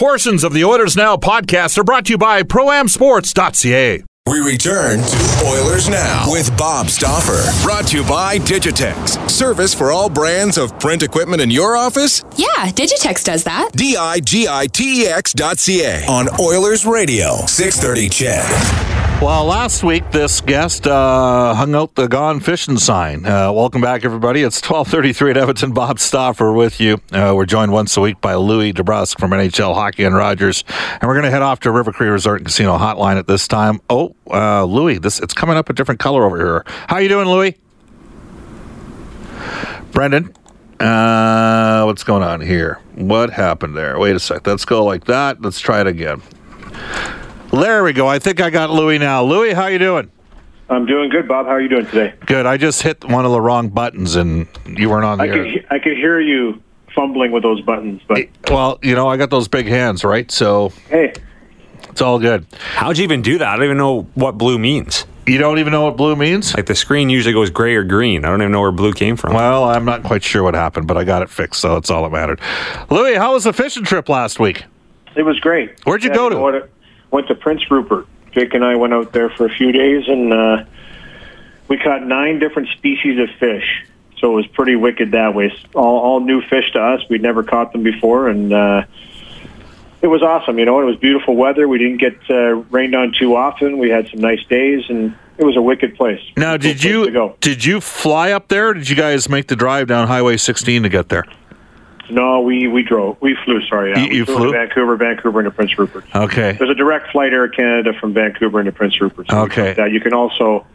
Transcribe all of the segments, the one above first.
Portions of the Oilers Now podcast are brought to you by ProAmSports.ca. We return to Oilers Now with Bob Stauffer. Brought to you by Digitex. Service for all brands of print equipment in your office? Yeah, Digitex does that. D I G I T E X dot C A on Oilers Radio. 630 CHED. Well, last week this guest uh, hung out the "Gone Fishing" sign. Uh, welcome back, everybody. It's twelve thirty-three at Edmonton. Bob Stauffer with you. Uh, we're joined once a week by Louis DeBrusk from NHL Hockey and Rogers, and we're going to head off to River Cree Resort and Casino Hotline at this time. Oh, uh, Louis, this it's coming up a different color over here. How you doing, Louis? Brendan, uh, what's going on here? What happened there? Wait a sec. Let's go like that. Let's try it again. There we go. I think I got Louis now. Louis, how you doing? I'm doing good, Bob. How are you doing today? Good. I just hit one of the wrong buttons and you weren't on the I air. could, I could hear you fumbling with those buttons, but eh, Well, you know, I got those big hands, right? So hey, it's all good. How'd you even do that? I don't even know what blue means. You don't even know what blue means? Like the screen usually goes gray or green. I don't even know where blue came from. Well, I'm not quite sure what happened, but I got it fixed, so that's all that mattered. Louis, how was the fishing trip last week? it was great. Where'd you Yeah, go to? Know what? I went to Prince Rupert. Jake and I went out there for a few days, and uh, we caught nine different species of fish. So it was pretty wicked that way. All, all new fish to us. We'd never caught them before, and uh, it was awesome. You know, it was beautiful weather. We didn't get uh, rained on too often. We had some nice days, and it was a wicked place. Now, did you go. did you fly up there? Or did you guys make the drive down Highway 16 to get there? No, we we drove. We flew. Sorry, yeah. You- we you flew, flew? to Vancouver, Vancouver into Prince Rupert. Okay. There's a direct flight Air Canada from Vancouver into Prince Rupert. So Okay. that. You can also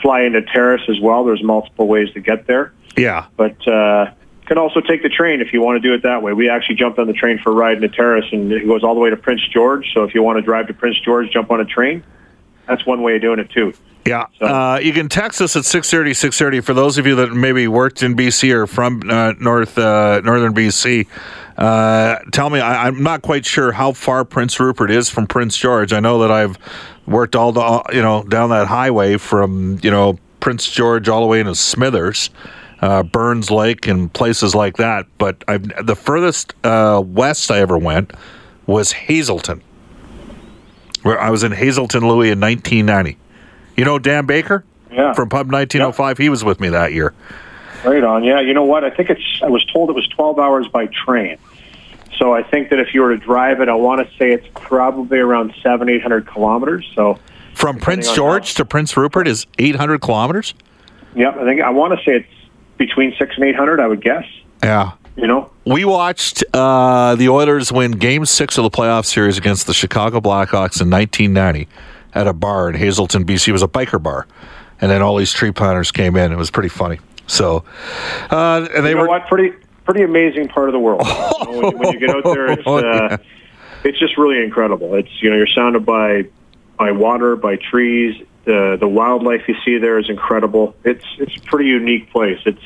fly into Terrace as well. There's multiple ways to get there, Yeah. but uh, can also take the train if you want to do it that way. We actually jumped on the train for a ride into Terrace, and it goes all the way to Prince George. So if you want to drive to Prince George, jump on a train. That's one way of doing it too. Yeah. So- Uh, you can text us at 630, 630 for those of you that maybe worked in BC or from uh, North uh, Northern BC. Uh, tell me, I, I'm not quite sure how far Prince Rupert is from Prince George. I know that I've worked all the, you know, down that highway from, you know, Prince George all the way into Smithers, uh, Burns Lake, and places like that. But I've, the furthest uh, west I ever went was Hazelton, where I was in Hazelton, Louis, in 1990. You know Dan Baker? Yeah. From Pub 1905. He was with me that year. Right on. Yeah, you know what? I think it's. I was told it was 12 hours by train. So I think that if you were to drive it, I want to say it's probably around seven, eight hundred kilometers. So, From Prince George to Prince Rupert is 800 kilometers? yep, I think I want to say it's between six and eight hundred. I would guess. Yeah. You know, We watched uh, the Oilers win Game Six of the playoff series against the Chicago Blackhawks in 1990 at a bar in Hazelton, BC. It was a biker bar, and then all these tree planters came in. It was pretty funny. So, uh, and they you know were what? Pretty, pretty amazing part of the world. You know, when, when you get out there, it's Oh, uh, yeah. it's just really incredible. It's you know you're surrounded by by water, by trees. The the wildlife you see there is incredible. It's it's a pretty unique place. It's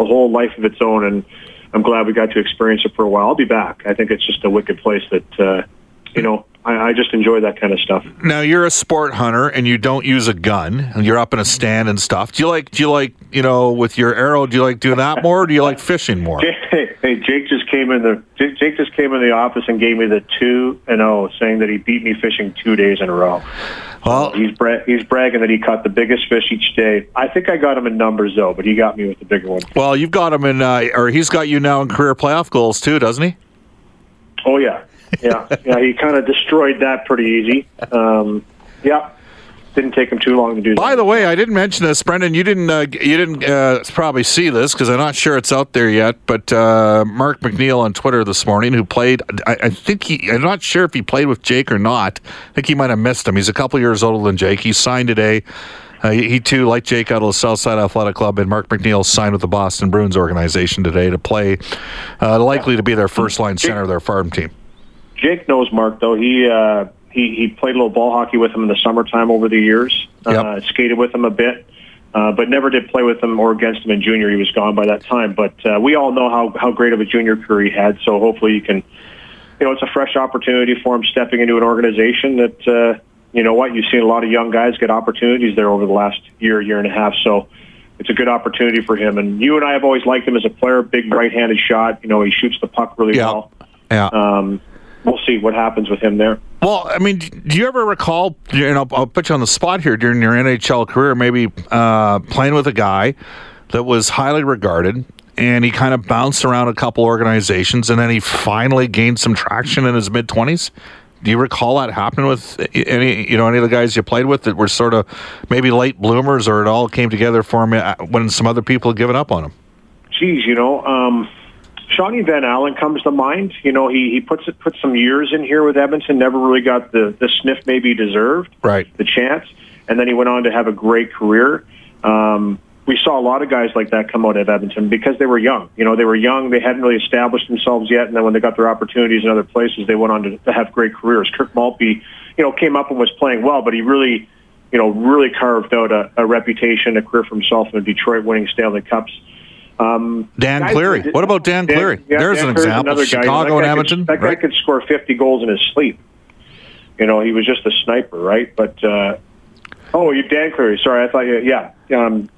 a whole life of its own, and I'm glad we got to experience it for a while. I'll be back. I think it's just a wicked place that uh, you know I, I just enjoy that kind of stuff. now you're a sport hunter and you don't use a gun and you're up in a stand and stuff. Do you like? Do you like? You know, with your arrow, do you like doing that more? or Do you like fishing more? Hey, hey, Jake just came in the Jake Jake just came in the office and gave me the two and zero, saying that he beat me fishing two days in a row. Well, He's bra- he's bragging that he caught the biggest fish each day. I think I got him in numbers though, but he got me with the bigger one. well, you've got him in, uh, or he's got you now in career playoff goals too, doesn't he? Oh yeah, yeah, yeah. He kind of destroyed that pretty easy. Um, yeah, didn't take him too long to do. By that. the way, I didn't mention this, Brendan. You didn't. Uh, you didn't uh, probably see this because I'm not sure it's out there yet. But uh, Mark McNeill on Twitter this morning, who played, I, I think he. I'm not sure if he played with Jake or not. I think he might have missed him. He's a couple years older than Jake. He signed today. Uh, he, he, too, like Jake out of the Southside Athletic Club, and Mark McNeill signed with the Boston Bruins organization today to play, uh, likely to be their first line center of their farm team. Jake knows Mark though. He uh, he he played a little ball hockey with him in the summertime over the years. Yep. Uh, skated with him a bit. Uh, but never did play with him or against him in junior. He was gone by that time. But uh, we all know how, how great of a junior career he had. So hopefully you can, you know, it's a fresh opportunity for him stepping into an organization that, uh, you know what, you've seen a lot of young guys get opportunities there over the last year, year and a half. So it's a good opportunity for him. And you and I have always liked him as a player, big right-handed shot. You know, he shoots the puck really yeah. well. Yeah. Um, we'll see what happens with him there. Well, I mean, do you ever recall? You know, I'll put you on the spot here during your NHL career, maybe uh, playing with a guy that was highly regarded, and he kind of bounced around a couple organizations, and then he finally gained some traction in his mid twenties. Do you recall that happening with any, you know, any of the guys you played with that were sort of maybe late bloomers, or it all came together for him uh, when some other people had given up on him? Geez, you know. Um Shaun Van Allen comes to mind. You know, he he puts it, put some years in here with Edmonton, never really got the the sniff maybe he deserved, right? The chance, and then he went on to have a great career. Um, we saw a lot of guys like that come out of Edmonton because they were young. You know, they were young; they hadn't really established themselves yet, and then when they got their opportunities in other places, they went on to, to have great careers. Kirk Maltby, you know, came up and was playing well, but he really, you know, really carved out a, a reputation, a career for himself in Detroit, winning Stanley Cups. Um, Dan Cleary. What about Dan, Dan Cleary? Yeah, There's Dan an example. Another Chicago guy. and Edmonton. Could, that guy could score 50 goals in his sleep. You know, he was just a sniper, right? But uh, oh, you Dan Cleary. Sorry, I thought you. Yeah, um,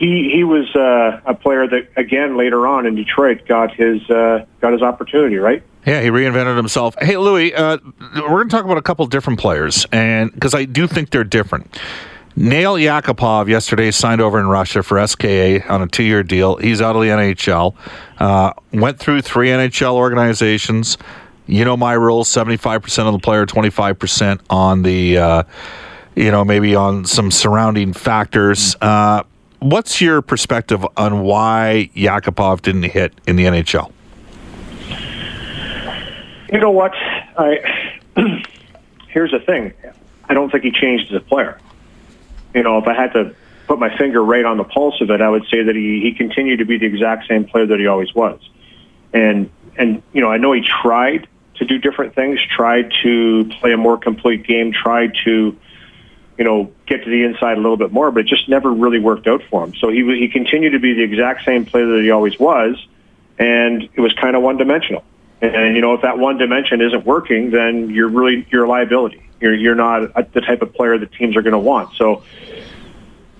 he he was uh, a player that again later on in Detroit got his uh, got his opportunity, right? Yeah, he reinvented himself. Hey, Louis, uh, we're going to talk about a couple different players, and because I do think they're different. Nail Yakupov yesterday signed over in Russia for SKA on a two-year deal. He's out of the NHL. Uh, went through three NHL organizations. You know my rules: seventy-five percent of the player, twenty-five percent on the, uh, you know, maybe on some surrounding factors. Uh, what's your perspective on why Yakupov didn't hit in the NHL? You know what? I here's the thing. I don't think he changed as a player you know, if I had to put my finger right on the pulse of it, I would say that he, he continued to be the exact same player that he always was. And, and, you know, I know he tried to do different things, tried to play a more complete game, tried to, you know, get to the inside a little bit more, but it just never really worked out for him. So he, he continued to be the exact same player that he always was, and it was kind of one dimensional. And, you know, if that one dimension isn't working, then you're really, you're a liability. You're you're not the type of player that teams are going to want. So,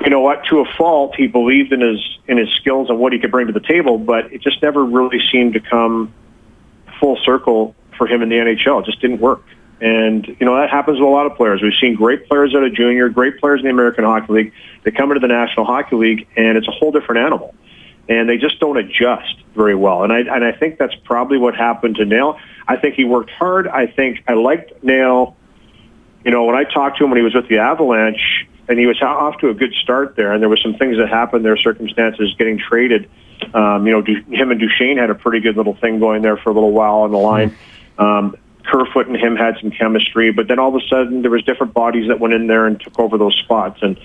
you know what? To a fault, he believed in his in his skills and what he could bring to the table, but it just never really seemed to come full circle for him in the NHL. It just didn't work. And, you know, that happens with a lot of players. We've seen great players out of junior, great players in the American Hockey League. They come into the National Hockey League, and it's a whole different animal. And they just don't adjust very well. And I, and I think that's probably what happened to Nail. I think he worked hard. I think I liked Nail you know, when I talked to him when he was with the Avalanche, and he was off to a good start there, and there were some things that happened there, circumstances getting traded. Um, you know, him and Duchene had a pretty good little thing going there for a little while on the line. Um, Kerfoot and him had some chemistry, but then all of a sudden there was different bodies that went in there and took over those spots. And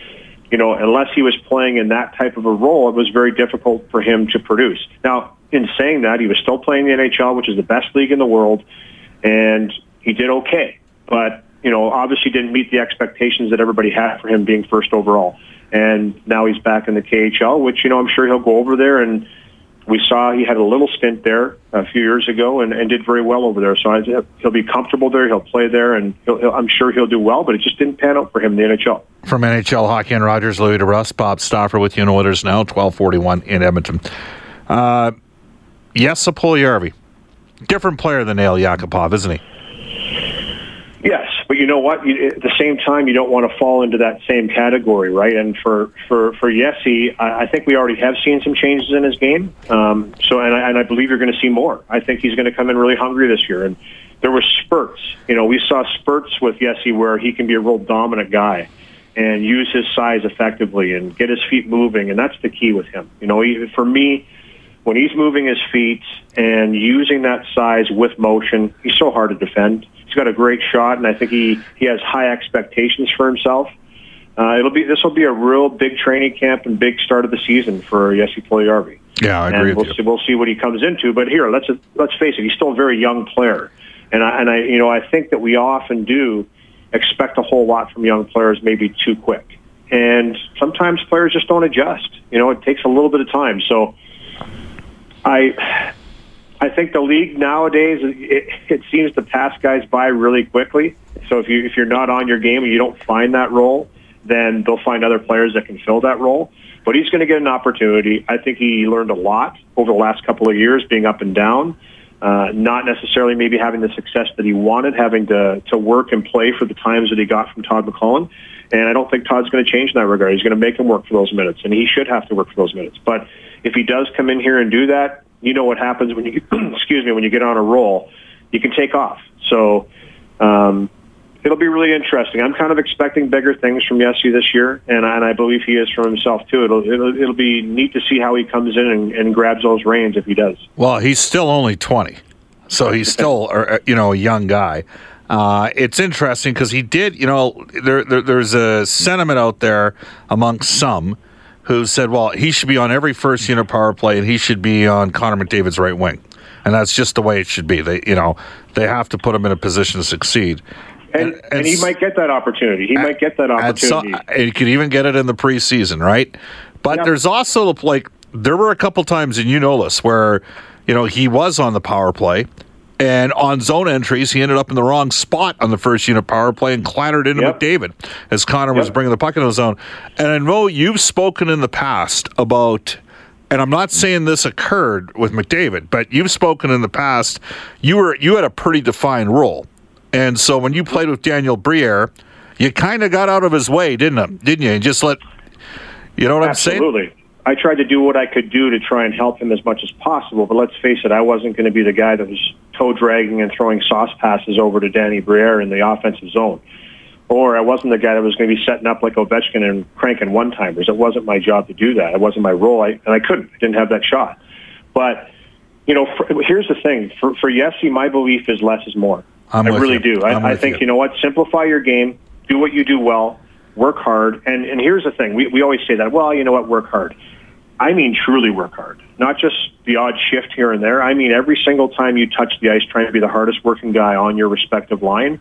you know, unless he was playing in that type of a role, it was very difficult for him to produce. Now, in saying that, he was still playing the NHL, which is the best league in the world, and he did okay. But you know, obviously didn't meet the expectations that everybody had for him being first overall. And now he's back in the KHL, which, you know, I'm sure he'll go over there. And we saw he had a little stint there a few years ago and, and did very well over there. So I, he'll be comfortable there. He'll play there, and he'll, he'll, I'm sure he'll do well, but it just didn't pan out for him in the NHL. From NHL Hockey and Rogers, Louis DeBrusk, Bob Stauffer with you in Oilers now, 1241 in Edmonton. Uh, yes, Puljujarvi. Different player than Nail Yakupov, isn't he? But you know what? You, at the same time, you don't want to fall into that same category, right? And for for for Yessi, I, I think we already have seen some changes in his game. Um, so, and I, and I believe you're going to see more. I think he's going to come in really hungry this year. And there were spurts. You know, we saw spurts with Yessi where he can be a real dominant guy and use his size effectively and get his feet moving. And that's the key with him. You know, he, for me, when he's moving his feet and using that size with motion, he's so hard to defend. He's got a great shot, and I think he, he has high expectations for himself. uh, it'll be this will be a real big training camp and big start of the season for Jesse Puljujarvi. Yeah, I agree and with we'll you. see, we'll see what he comes into. But here, let's let's face it, he's still a very young player, and I and I you know I think that we often do expect a whole lot from young players, maybe too quick, and sometimes players just don't adjust. You know, it takes a little bit of time. So, I. I think the league nowadays it, it seems to pass guys by really quickly. So if you if you're not on your game and you don't find that role, then they'll find other players that can fill that role. But he's going to get an opportunity. I think he learned a lot over the last couple of years, being up and down, uh, not necessarily maybe having the success that he wanted, having to to work and play for the times that he got from Todd McLellan. And I don't think Todd's going to change in that regard. He's going to make him work for those minutes, and he should have to work for those minutes. But if he does come in here and do that, you know what happens when you excuse me when you get on a roll. You can take off. So. Um, it'll be really interesting. I'm kind of expecting bigger things from Yessi this year, and I, and I believe he is from himself too. It'll, it'll it'll be neat to see how he comes in and, and grabs those reins if he does. Well, he's still only 20, so he's still you know a young guy. Uh, it's interesting because he did, you know, there, there there's a sentiment out there amongst some who said, well, he should be on every first unit power play and he should be on Connor McDavid's right wing, and that's just the way it should be. They, you know, they have to put him in a position to succeed. And, and, and he might get that opportunity. He might get that opportunity. Some, he could even get it in the preseason, right? But Yep. there's also like there were a couple times, and you know this, where you know he was on the power play, and on zone entries he ended up in the wrong spot on the first unit power play and clattered into Yep. McDavid as Connor was bringing the puck into the zone. And I know you've spoken in the past about. And I'm not saying this occurred with McDavid, but you've spoken in the past. You were you had a pretty defined role, and so when you played with Daniel Briere, you kind of got out of his way, didn't you? Didn't you? And just let you know what I'm saying? Absolutely. I tried to do what I could do to try and help him as much as possible. But let's face it, I wasn't going to be the guy that was toe dragging and throwing sauce passes over to Danny Briere in the offensive zone. Or I wasn't the guy that was going to be setting up like Ovechkin and cranking one timers. It wasn't my job to do that. It wasn't my role, I, and I couldn't. I didn't have that shot. But you know, for, here's the thing: for for Yessi, my belief is less is more. I'm I really you. do. I, I think you. you know what? Simplify your game. Do what you do well. Work hard. And and here's the thing: we we always say that. Well, you know what? Work hard. I mean, truly work hard. Not just the odd shift here and there. I mean, every single time you touch the ice, trying to be the hardest working guy on your respective line.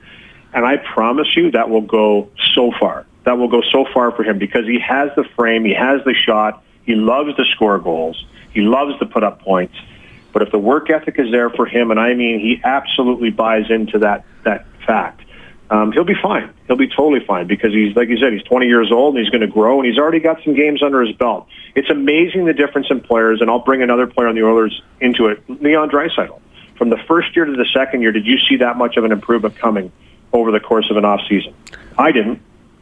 And I promise you that will go so far. That will go so far for him because he has the frame, he has the shot, he loves to score goals, he loves to put up points. But if the work ethic is there for him, and I mean he absolutely buys into that that fact, um, he'll be fine. He'll be totally fine because he's like you said, he's 20 years old and he's going to grow, and he's already got some games under his belt. It's amazing the difference in players, and I'll bring another player on the Oilers into it, Leon Draisaitl. From the first year to the second year, did you see that much of an improvement coming over the course of an off season? I didn't.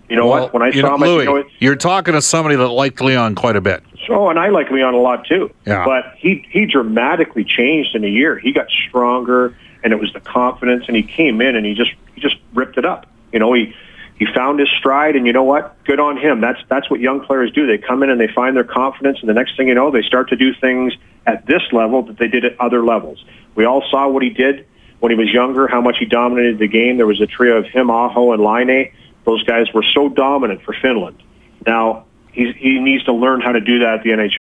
You know Well, what? When I saw know, him, Louis, you know, you're talking to somebody that liked Leon quite a bit. Oh, and I like Leon a lot too. Yeah. But he he dramatically changed in a year. He got stronger, and it was the confidence. And he came in and he just just ripped it up. You know, he he found his stride, and you know what? Good on him. That's that's what young players do. They come in and they find their confidence, and the next thing you know, they start to do things at this level that they did at other levels. We all saw what he did when he was younger, how much he dominated the game. There was a trio of him, Aho, and Laine. Those guys were so dominant for Finland. Now he's, he needs to learn how to do that at the NHL.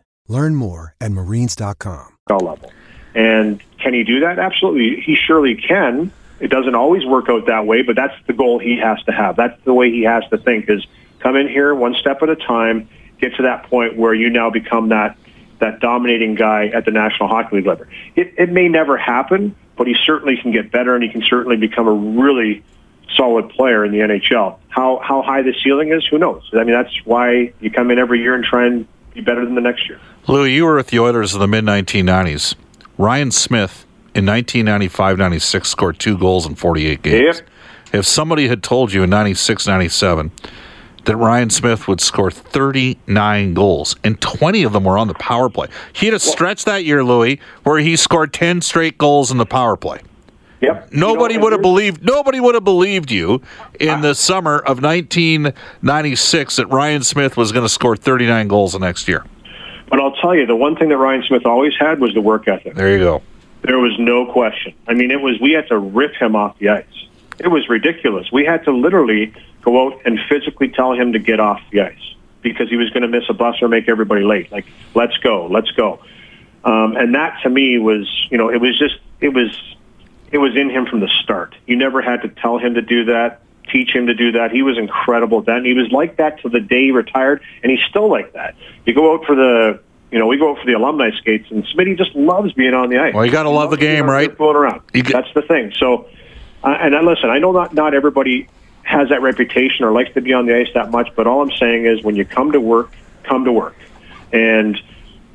Learn more at marines.com. level. And can he do that? Absolutely. He surely can. It doesn't always work out that way, but that's the goal he has to have. That's the way he has to think is come in here one step at a time get to that point where you now become that that dominating guy at the National Hockey League level. It, it may never happen, but he certainly can get better, and he can certainly become a really solid player in the NHL. How how high the ceiling is, who knows? I mean, that's why you come in every year and try and be better than the next year. Louis, you were with the Oilers in the mid 1990s. Ryan Smyth in 1995-96 scored two goals in 48 games. Yep. If somebody had told you in 96-97 that Ryan Smyth would score 39 goals and 20 of them were on the power play. He had a stretch that year, Louis, where he scored 10 straight goals in the power play. Yep. Nobody You know, would have believed. Nobody would have believed you in the summer of 1996 that Ryan Smyth was going to score 39 goals the next year. But I'll tell you, the one thing that Ryan Smyth always had was the work ethic. There you go. There was no question. I mean, it was we had to rip him off the ice. It was ridiculous. We had to literally go out and physically tell him to get off the ice because he was going to miss a bus or make everybody late. Like, let's go, let's go. Um, and that to me was, you know, it was just, it was, it was in him from the start. You never had to tell him to do that, teach him to do that. He was incredible then. He was like that to the day he retired, and he's still like that. You go out for the, you know, we go out for the alumni skates, and Smitty just loves being on the ice. Well, you gotta love the game, right? Fooling around. You get- That's the thing. So, uh, and I, listen, I know not not everybody has that reputation or likes to be on the ice that much, but all I'm saying is when you come to work, come to work. And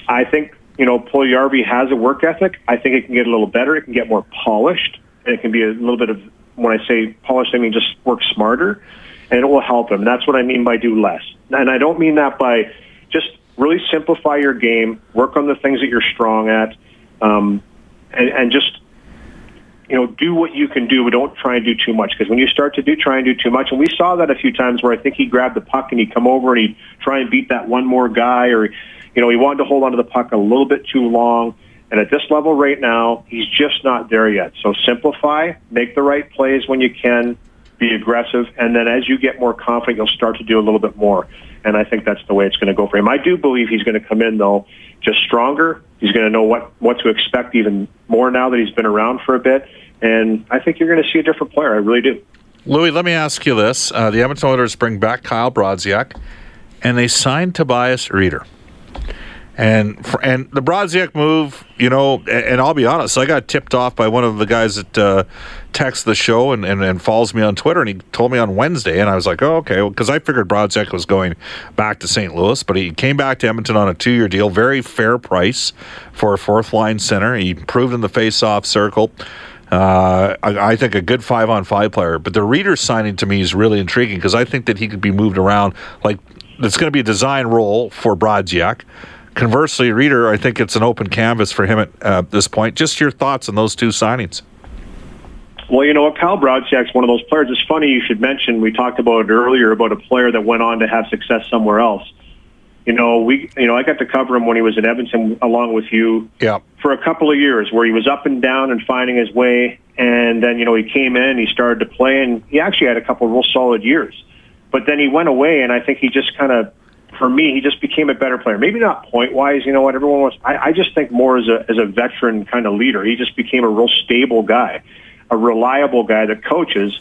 I think, you know, Puljujärvi has a work ethic. I think it can get a little better. It can get more polished. And it can be a little bit of, when I say polished, I mean just work smarter. And it will help him. That's what I mean by do less. And I don't mean that by just really simplify your game, work on the things that you're strong at, um, and, and just you know, do what you can do, but don't try and do too much. Because when you start to do try and do too much, and we saw that a few times where I think he grabbed the puck and he'd come over and he'd try and beat that one more guy, or you know, he wanted to hold onto the puck a little bit too long. And at this level right now, he's just not there yet. So simplify, make the right plays when you can, be aggressive, and then as you get more confident, you'll start to do a little bit more. And I think that's the way it's going to go for him. I do believe he's going to come in though, just stronger. He's going to know what what to expect even more now that he's been around for a bit. And I think you're going to see a different player. I really do. Louis, let me ask you this: uh, The Edmonton Oilers bring back Kyle Brodziak, and they signed Tobias Rieder. And and the Brodziak move, you know, and, and I'll be honest, I got tipped off by one of the guys that uh, texts the show and, and, and follows me on Twitter, and he told me on Wednesday, and I was like, oh, okay, because I figured Brodziak was going back to St. Louis, but he came back to Edmonton on a two-year deal, very fair price for a fourth-line center. He improved in the face-off circle. Uh, I, I think a good five on five player, but the Rieder signing to me is really intriguing because I think that he could be moved around. Like it's going to be a design role for Brodziak. Conversely, Rieder, I think it's an open canvas for him at uh, this point. Just your thoughts on those two signings. Well, you know Kyle Brodziak's one of those players. It's funny you should mention. We talked about it earlier about a player that went on to have success somewhere else. You know, we, you know, I got to cover him when he was in Edmonton along with you Yeah. for a couple of years, where he was up and down and finding his way. And then, you know, he came in, he started to play, and he actually had a couple of real solid years. But then he went away, and I think he just kind of, for me, he just became a better player. Maybe not point wise, you know what? Everyone wants. I, I just think more as a as a veteran kind of leader. He just became a real stable guy, a reliable guy that coaches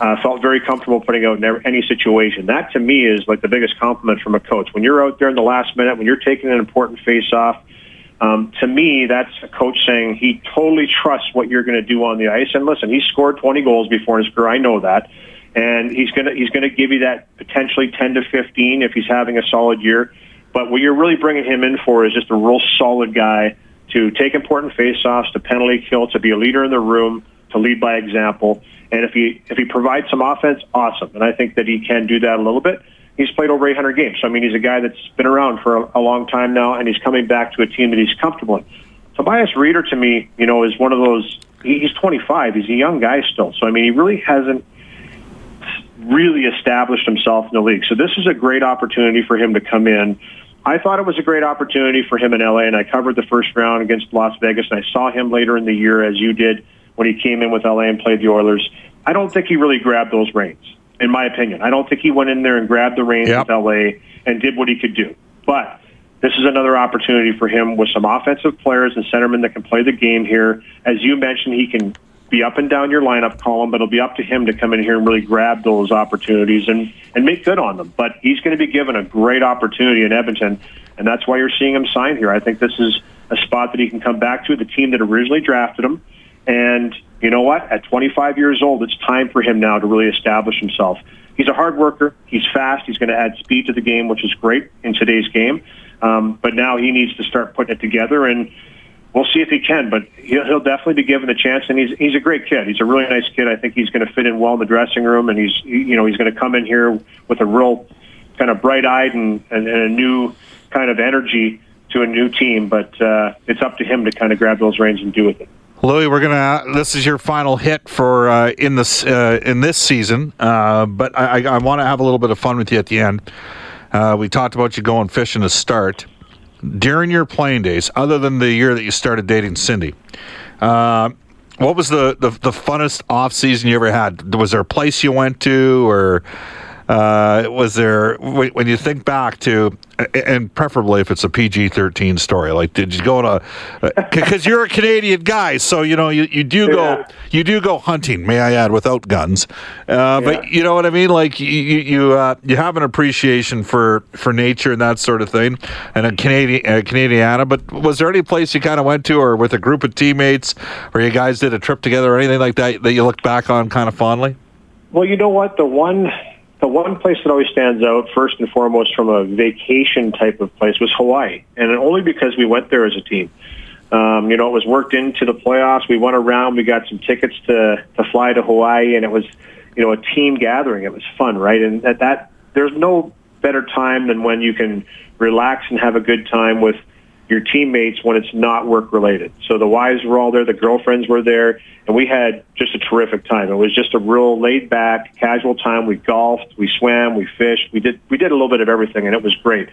uh, felt very comfortable putting out in any situation. That to me is like the biggest compliment from a coach. When you're out there in the last minute, when you're taking an important face off, um, to me, that's a coach saying he totally trusts what you're going to do on the ice. And listen, he scored 20 goals before in his career. I know that, and he's going to he's going to give you that potentially 10 to 15 if he's having a solid year. But what you're really bringing him in for is just a real solid guy to take important face-offs, to penalty kill, to be a leader in the room, to lead by example. And if he if he provides some offense, awesome. And I think that he can do that a little bit. He's played over 800 games, so I mean he's a guy that's been around for a, a long time now, and he's coming back to a team that he's comfortable in. Tobias Rieder, to me, you know, is one of those. he- He's 25. He's a young guy still, so I mean he really hasn't really established himself in the league. So this is a great opportunity for him to come in. I thought it was a great opportunity for him in LA, and I covered the first round against Las Vegas, and I saw him later in the year, as you did, when he came in with LA and played the Oilers. I don't think he really grabbed those reins, in my opinion. I don't think he went in there and grabbed the reins Yep. with LA and did what he could do. But this is another opportunity for him with some offensive players and centermen that can play the game here. As you mentioned, he can be up and down your lineup column, but it'll be up to him to come in here and really grab those opportunities and, and make good on them. But he's going to be given a great opportunity in Edmonton, and that's why you're seeing him sign here. I think this is a spot that he can come back to, the team that originally drafted him. And you know what? At 25 years old, it's time for him now to really establish himself. He's a hard worker. He's fast. He's going to add speed to the game, which is great in today's game. Um, but now he needs to start putting it together, and we'll see if he can. But he'll, he'll definitely be given a chance, and he's he's a great kid. He's a really nice kid. I think he's going to fit in well in the dressing room, and he's you know he's going to come in here with a real kind of bright-eyed and, and, and a new kind of energy to a new team. But uh, it's up to him to kind of grab those reins and do with it. Louis, we're gonna. This is your final hit for uh, in this uh, in this season, uh, but I, I want to have a little bit of fun with you at the end. Uh, we talked about you going fishing to start during your playing days, other than the year that you started dating Cindy. Uh, what was the, the the funnest off season you ever had? Was there a place you went to, or uh, was there when you think back to, and preferably if it's a PG thirteen story, like did you go to? Because you're a Canadian guy, so you know you, you do go you do go hunting. May I add, without guns, uh, Yeah. but you know what I mean. Like you you you, uh, you have an appreciation for for nature and that sort of thing, and a Canadian uh, Canadiana. But was there any place you kind of went to, or with a group of teammates, or you guys did a trip together, or anything like that that you look back on kind of fondly? Well, you know what? The one the one place that always stands out first and foremost from a vacation type of place was Hawaii, and only because we went there as a team. Um, you know, it was worked into the playoffs. We went around. We got some tickets to to fly to Hawaii, and it was, you know, a team gathering. It was fun, right? And at that, there's no better time than when you can relax and have a good time with your teammates when it's not work related. So the wives were all there, the girlfriends were there, and we had just a terrific time. It was just a real laid back, casual time. We golfed, we swam, we fished, we did we did a little bit of everything, and it was great.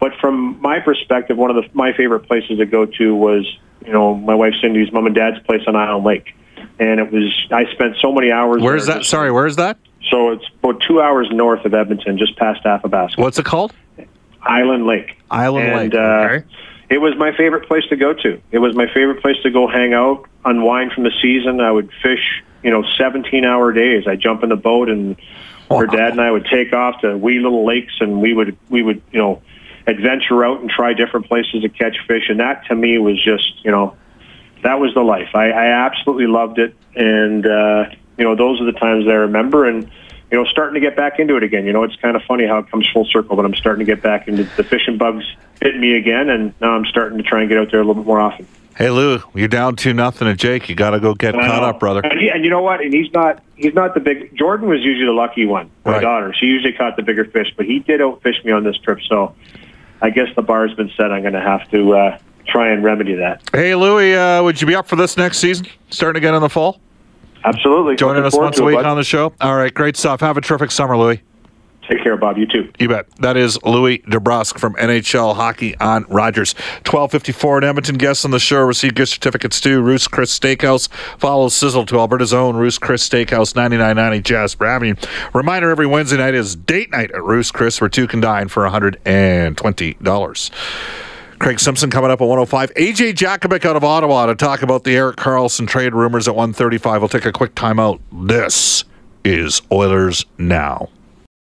But from my perspective, one of the, my favorite places to go to was, you know, my wife Cindy's mom and dad's place on Island Lake, and it was I spent so many hours. Where's that? just- Sorry, where is that? So it's about two hours north of Edmonton, just past Athabasca. What's it called? Island Lake. Island and, Lake. Uh, okay. It was my favorite place to go to. It was my favorite place to go hang out, unwind from the season. I would fish, you know, 17 hour days. I'd jump in the boat and her dad and I would take off to wee little lakes and we would, we would, you know, adventure out and try different places to catch fish. And that to me was just, you know, that was the life. I, I absolutely loved it. And, uh, you know, those are the times that I remember and, you know, starting to get back into it again. You know, it's kind of funny how it comes full circle, but I'm starting to get back into the fishing bugs bit me again, and now I'm starting to try and get out there a little bit more often. Hey Lou, you're down two nothing to Jake. You got to go get caught up, brother. And, he, and you know what? And he's not he's not the big. Jordan was usually the lucky one. My Right. daughter, she usually caught the bigger fish, but he did outfish me on this trip. So I guess the bar's been set. I'm going to have to uh, try and remedy that. Hey Louie, uh, would you be up for this next season? Starting again in the fall? Absolutely. Joining us once a week on the show. All right, great stuff. Have a terrific summer, Louis. Take care, Bob. You too. You bet. That is Louis DeBrusk from NHL Hockey on Rogers. 1254 in Edmonton. Guests on the show receive gift certificates to Ruth's Chris Steakhouse. Follow Sizzle to Alberta's own Ruth's Chris Steakhouse, 9990 Jasper Avenue. Reminder every Wednesday night is date night at Ruth's Chris, where two can dine for $120. Craig Simpson coming up at 105. AJ Jakovic out of Ottawa to talk about the Erik Karlsson trade rumors at 135. We'll take a quick timeout. This is Oilers Now.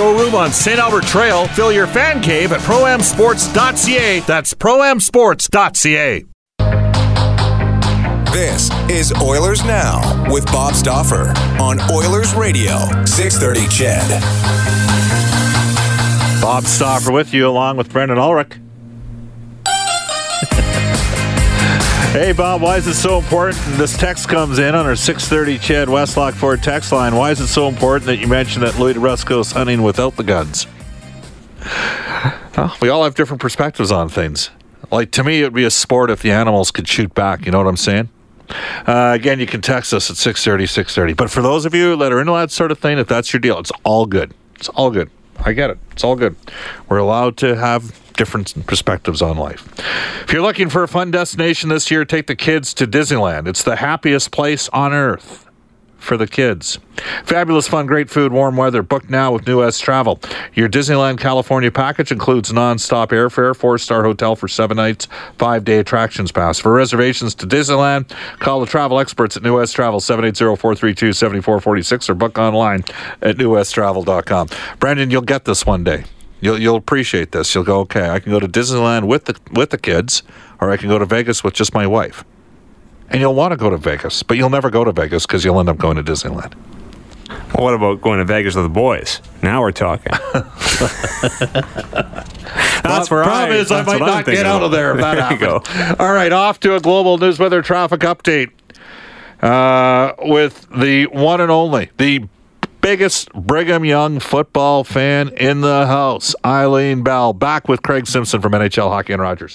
showroom on St. Albert Trail. Fill your fan cave at proamsports.ca. That's proamsports.ca. This is Oilers Now with Bob Stauffer on Oilers Radio, 630 CHED. Bob Stauffer with you, along with Brendan Ulrich. Hey, Bob, why is it so important? This text comes in on our 630 CHED Westlock Ford text line. Why is it so important that you mentioned that Louis DeBrusk's hunting without the guns? We all have different perspectives on things. Like, to me, it would be a sport if the animals could shoot back. You know what I'm saying? Uh, again, you can text us at 630, 630. But for those of you that are into that sort of thing, if that's your deal, it's all good. It's all good. I get it. It's all good. We're allowed to have different perspectives on life. If you're looking for a fun destination this year, take the kids to Disneyland. It's the happiest place on earth for the kids. Fabulous fun, great food, warm weather. Book now with New West Travel. Your Disneyland California package includes non-stop airfare, four-star hotel for seven nights, five-day attractions pass. For reservations to Disneyland, call the travel experts at New West Travel 780-432-7446 or book online at newwesttravel.com. Brandon, you'll get this one day. You'll you'll appreciate this. You'll go, okay, I can go to Disneyland with the with the kids, or I can go to Vegas with just my wife and you'll want to go to Vegas, but you'll never go to Vegas because you'll end up going to Disneyland. Well, what about going to Vegas with the boys? Now we're talking. that's where problem I, is I might not get out of there if that happens. All right, off to a global news weather traffic update uh, with the one and only, the biggest Brigham Young football fan in the house, Eileen Bell, back with Craig Simpson from NHL Hockey and Rogers.